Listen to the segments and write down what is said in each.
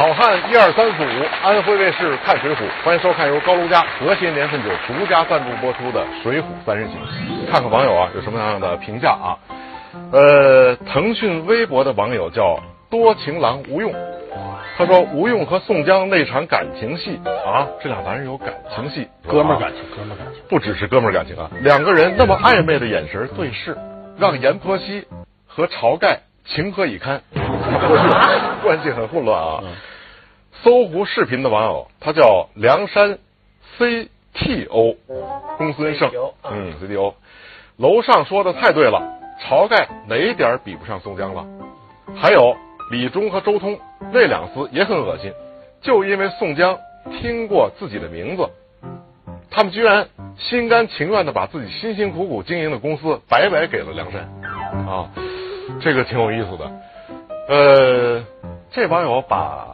好汉一二三四五，安徽卫视看水浒，欢迎收看由高卢家和谐年份酒独家赞助播出的《水浒三人行》。看看网友啊有什么样的评价啊？呃，腾讯微博的网友叫多情郎吴用，他说吴用和宋江那场感情戏啊，这俩男人有感情戏，哥们儿感情，哥们儿感情。不只是哥们儿感情啊，两个人那么暧昧的眼神对视，让阎婆惜和晁盖情何以堪？关系很混乱啊。搜狐视频的网友，他叫梁山 CTO 公孙胜嗯，CTO，楼上说的太对了，晁盖哪一点比不上宋江了？还有李忠和周通那两厮也很恶心，就因为宋江听过自己的名字，他们居然心甘情愿的把自己辛辛苦苦经营的公司白白给了梁山，啊，这个挺有意思的。呃，这网友把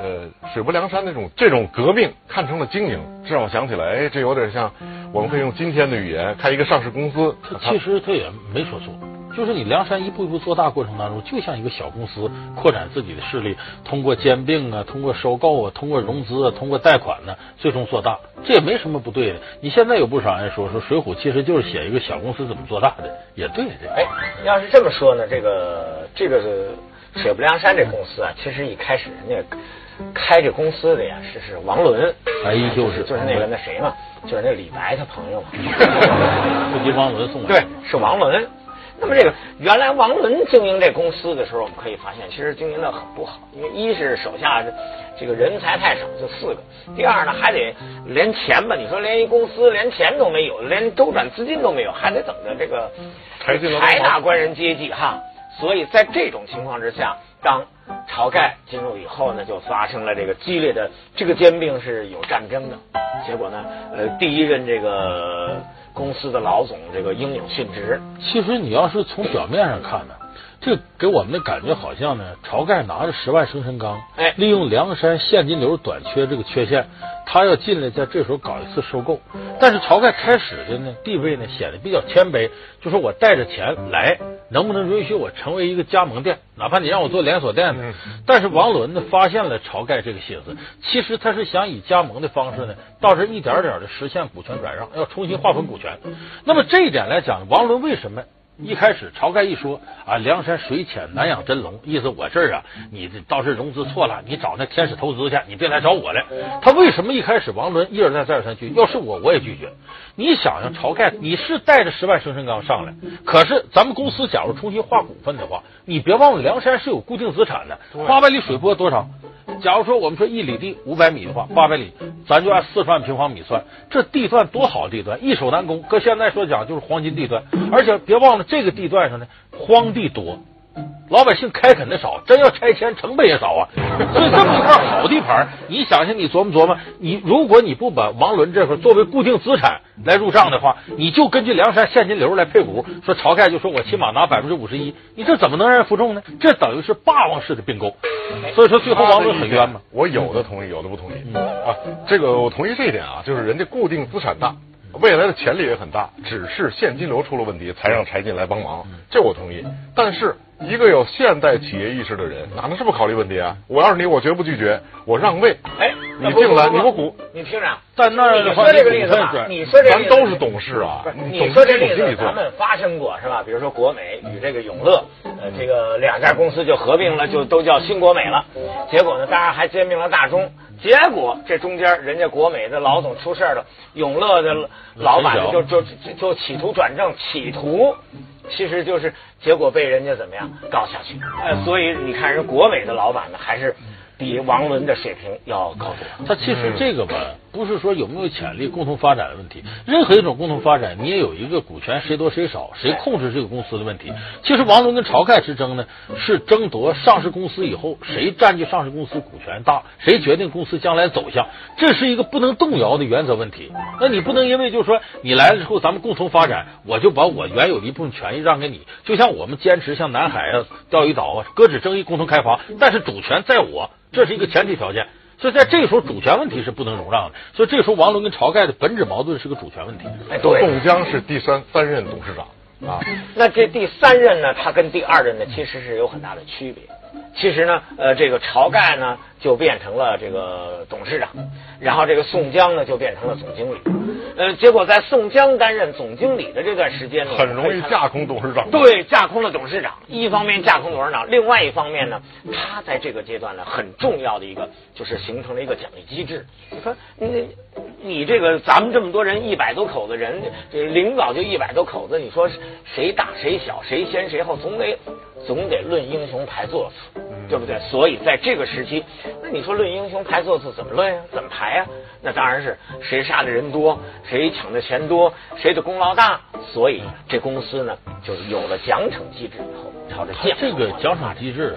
呃水泊梁山那种这种革命看成了经营，这让我想起来，哎，这有点像我们可以用今天的语言开一个上市公司，他其实他也没说错，就是你梁山一步一步做大过程当中，就像一个小公司扩展自己的势力，通过兼并啊，通过收购啊，通过融资啊，通过贷款呢，最终做大，这也没什么不对的。你现在有不少人说说《水浒》其实就是写一个小公司怎么做大的，也对这哎，要是这么说呢，这个这个是水泊梁山这公司啊，其实一开始人家开这公司的呀是是王伦，哎就是就是那个那谁嘛，就是那李白他朋友嘛，不及王伦送的对，是王伦。那么这个原来王伦经营这公司的时候，我们可以发现，其实经营的很不好，因为一是手下这这个人才太少，就四个；第二呢，还得连钱吧，你说连一公司连钱都没有，连周转资金都没有，还得等着这个财进了财大官人接济哈。所以在这种情况之下，当晁盖进入以后呢，就发生了这个激烈的这个兼并是有战争的。结果呢，呃，第一任这个公司的老总这个英勇殉职，其实你要是从表面上看呢，这给我们的感觉好像呢，晁盖拿着十万生辰纲，哎利用梁山现金流短缺这个缺陷，他要进来在这时候搞一次收购。但是晁盖开始的呢地位呢显得比较谦卑，就说我带着钱来，能不能允许我成为一个加盟店？哪怕你让我做连锁店呢？但是王伦呢发现了晁盖这个心思，其实他是想以加盟的方式呢，到这一点点的实现股权转让，要重新划分股权。那么这一点来讲，王伦为什么？一开始晁盖一说啊，梁山水浅难养真龙，意思我这儿啊，你这倒是融资错了，你找那天使投资去，你别来找我来。他为什么一开始王伦一而再再而三拒？要是我，我也拒绝。你想想，晁盖你是带着十万生辰纲上来，可是咱们公司假如重新划股份的话，你别忘了梁山是有固定资产的，八百里水泊多少？假如说我们说一里地五百米的话，八百里，咱就按四十万平方米算，这地段多好地段，易守难攻。搁现在说讲就是黄金地段，而且别忘了这个地段上呢荒地多，老百姓开垦的少，真要拆迁成本也少啊。所以这么一块好地盘，你想想，你琢磨琢磨，你如果你不把王伦这块作为固定资产来入账的话，你就根据梁山现金流来配股，说晁盖就说我起码拿百分之五十一，你这怎么能让人服众呢？这等于是霸王式的并购。所以说最后王伦很冤嘛。我有的同意，有的不同意、啊。这个我同意这一点啊，就是人家固定资产大，未来的潜力也很大，只是现金流出了问题，才让柴进来帮忙，这我同意。但是一个有现代企业意识的人，哪能这么考虑问题啊？我要是你，我绝不拒绝，我让位。哎，你进来，你给我股，你听着，在那儿，你说这个例子吧，你说这个咱例子都是董事啊，你你说这例子懂心理咱们发生过是吧？比如说国美与这个永乐，呃，这个两家公司就合并了，就都叫新国美了。结果呢，当然还兼并了大中。结果这中间人家国美的老总出事了，永乐的老板呢就就就就企图转正，企图。其实就是结果被人家怎么样告下去，呃，所以你看人国美的老板呢，还是比王伦的水平要高多。他其实这个吧，不是说有没有潜力共同发展的问题。任何一种共同发展，你也有一个股权谁多谁少，谁控制这个公司的问题。其实王伦跟晁盖之争呢，是争夺上市公司以后谁占据上市公司股权大，谁决定公司将来走向，这是一个不能动摇的原则问题。那你不能因为就是说你来了之后咱们共同发展，我就把我原有的一部分权益让给你。就像我们坚持像南海啊、钓鱼岛啊、搁置争议共同开发，但是主权在我，这是一个前提条件。所以在这个时候，主权问题是不能容让的。所以这个时候，王伦跟晁盖的本质矛盾是个主权问题。哎，对。宋江是第三三任董事长啊，那这第三任呢，他跟第二任呢，其实是有很大的区别。其实呢，呃，这个晁盖呢就变成了这个董事长，然后这个宋江呢就变成了总经理。呃，结果在宋江担任总经理的这段时间呢，很容易架空董事长。对，架空了董事长。一方面架空董事长，另外一方面呢，他在这个阶段呢很重要的一个就是形成了一个奖励机制。你说你你这个咱们这么多人一百多口子人，这领导就一百多口子，你说谁大谁小，谁先谁后，总得。总得论英雄排座次，对不对？所以在这个时期，那你说论英雄排座次怎么论呀？怎么排呀？那当然是谁杀的人多，谁抢的钱多，谁的功劳大。所以这公司呢，就有了奖惩机制以后，朝着这个奖惩机制。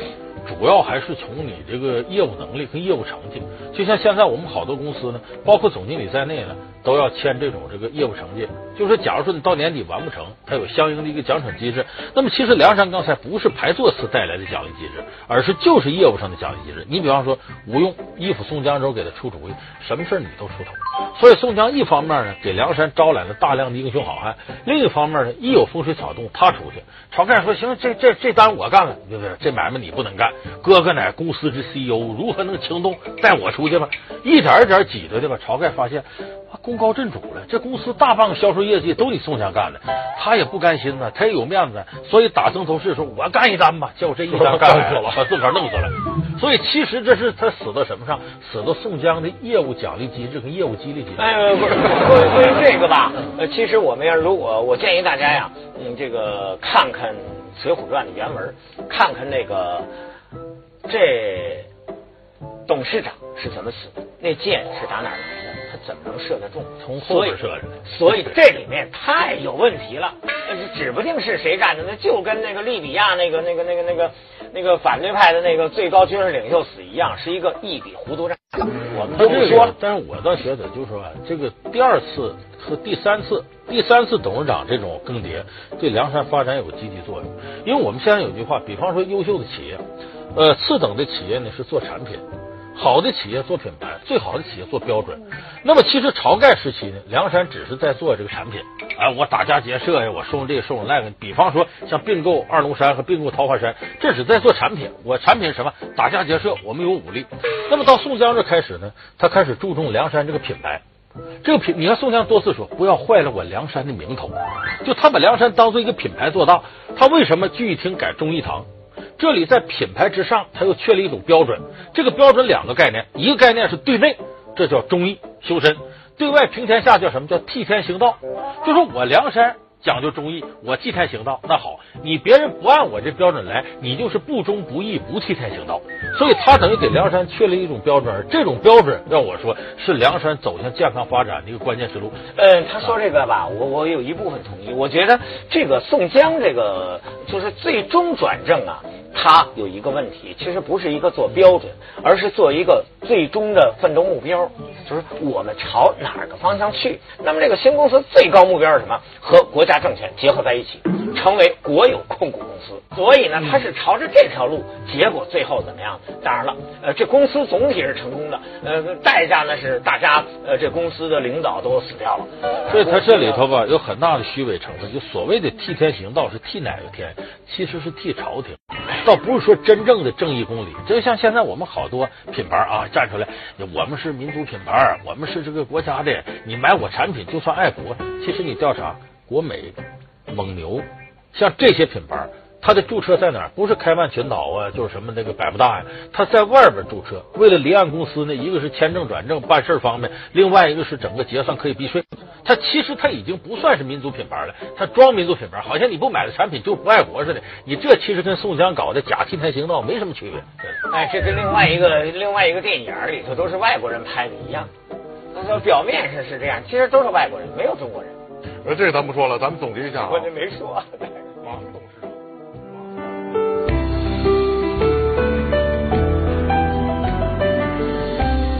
主要还是从你这个业务能力和业务成绩，就像现在我们好多公司呢，包括总经理在内呢，都要签这种这个业务成绩。就是假如说你到年底完不成，它有相应的一个奖惩机制。那么其实梁山刚才不是排座次带来的奖励机制，而是就是业务上的奖励机制。你比方说吴用依附宋江之后给他出主意，什么事你都出头。所以宋江一方面呢给梁山招揽了大量的英雄好汉，另一方面呢一有风吹草动他出去。晁盖说行，这这这单我干了，对不对？这买卖你不能干。哥哥乃公司之 CEO，如何能轻动？带我出去吧！一点一点挤兑的吧。晁盖发现，功高震主了。这公司大半个销售业绩都你宋江干的，他也不甘心呢，他也有面子，所以打曾头市说：“我干一单吧。”结果这一单干 死了，把自个儿弄死了。所以其实这是他死到什么上？死到宋江的业务奖励机制跟业务激励机制。哎，不是关于这个吧？呃，其实我们要如果我建议大家呀，嗯，这个看看《水浒传》的原文，看看那个。这董事长是怎么死的？那剑是打哪儿来的？他怎么能射得中？从后边射的。所以这里面太有问题了，指不定是谁干的。那就跟那个利比亚那个、那个、那个、那个、那个反对派的那个最高军事领袖死一样，是一个一笔糊涂账。我们都不说，但是我倒觉得，就是说，这个第二次和第三次、第三次董事长这种更迭，对梁山发展有积极作用。因为我们现在有句话，比方说优秀的企业。呃，次等的企业呢是做产品，好的企业做品牌，最好的企业做标准。那么其实晁盖时期呢，梁山只是在做这个产品，哎，我打家劫舍呀，我收这个收那个。比方说像并购二龙山和并购桃花山，这是在做产品。我产品什么？打家劫舍，我们有武力。那么到宋江这开始呢，他开始注重梁山这个品牌。这个品，你看宋江多次说不要坏了我梁山的名头，就他把梁山当做一个品牌做大。他为什么聚义厅改忠义堂？这里在品牌之上，他又确立一种标准。这个标准两个概念，一个概念是对内，这叫忠义修身；对外平天下叫什么叫替天行道？就说我梁山。讲究忠义，我替天行道。那好，你别人不按我这标准来，你就是不忠不义，不替天行道。所以他等于给梁山确立一种标准，而这种标准要我说是梁山走向健康发展的一个关键之路。嗯，他说这个吧，我我有一部分同意。我觉得这个宋江这个就是最终转正啊。他有一个问题，其实不是一个做标准，而是做一个最终的奋斗目标，就是我们朝哪个方向去。那么这个新公司最高目标是什么？和国家政权结合在一起，成为国有控股公司。所以呢，他是朝着这条路。结果最后怎么样？当然了，呃，这公司总体是成功的，呃，代价呢是大家，呃，这公司的领导都死掉了。所以他这里头吧，有很大的虚伪成分。就所谓的替天行道，是替哪个天？其实是替朝廷。倒不是说真正的正义公理，就像现在我们好多品牌啊站出来，我们是民族品牌，我们是这个国家的，你买我产品就算爱国。其实你调查国美、蒙牛，像这些品牌。它的注册在哪儿？不是开曼群岛啊，就是什么那个百慕大呀。它在外边注册，为了离岸公司呢，一个是签证转正办事方便，另外一个是整个结算可以避税。他其实他已经不算是民族品牌了，他装民族品牌，好像你不买的产品就不爱国似的。你这其实跟宋江搞的假替天行道没什么区别。哎，这跟另外一个另外一个电影里头都是外国人拍的一样。他说表面上是这样，其实都是外国人，没有中国人。呃，这个咱不说了，咱们总结一下啊。我这没说。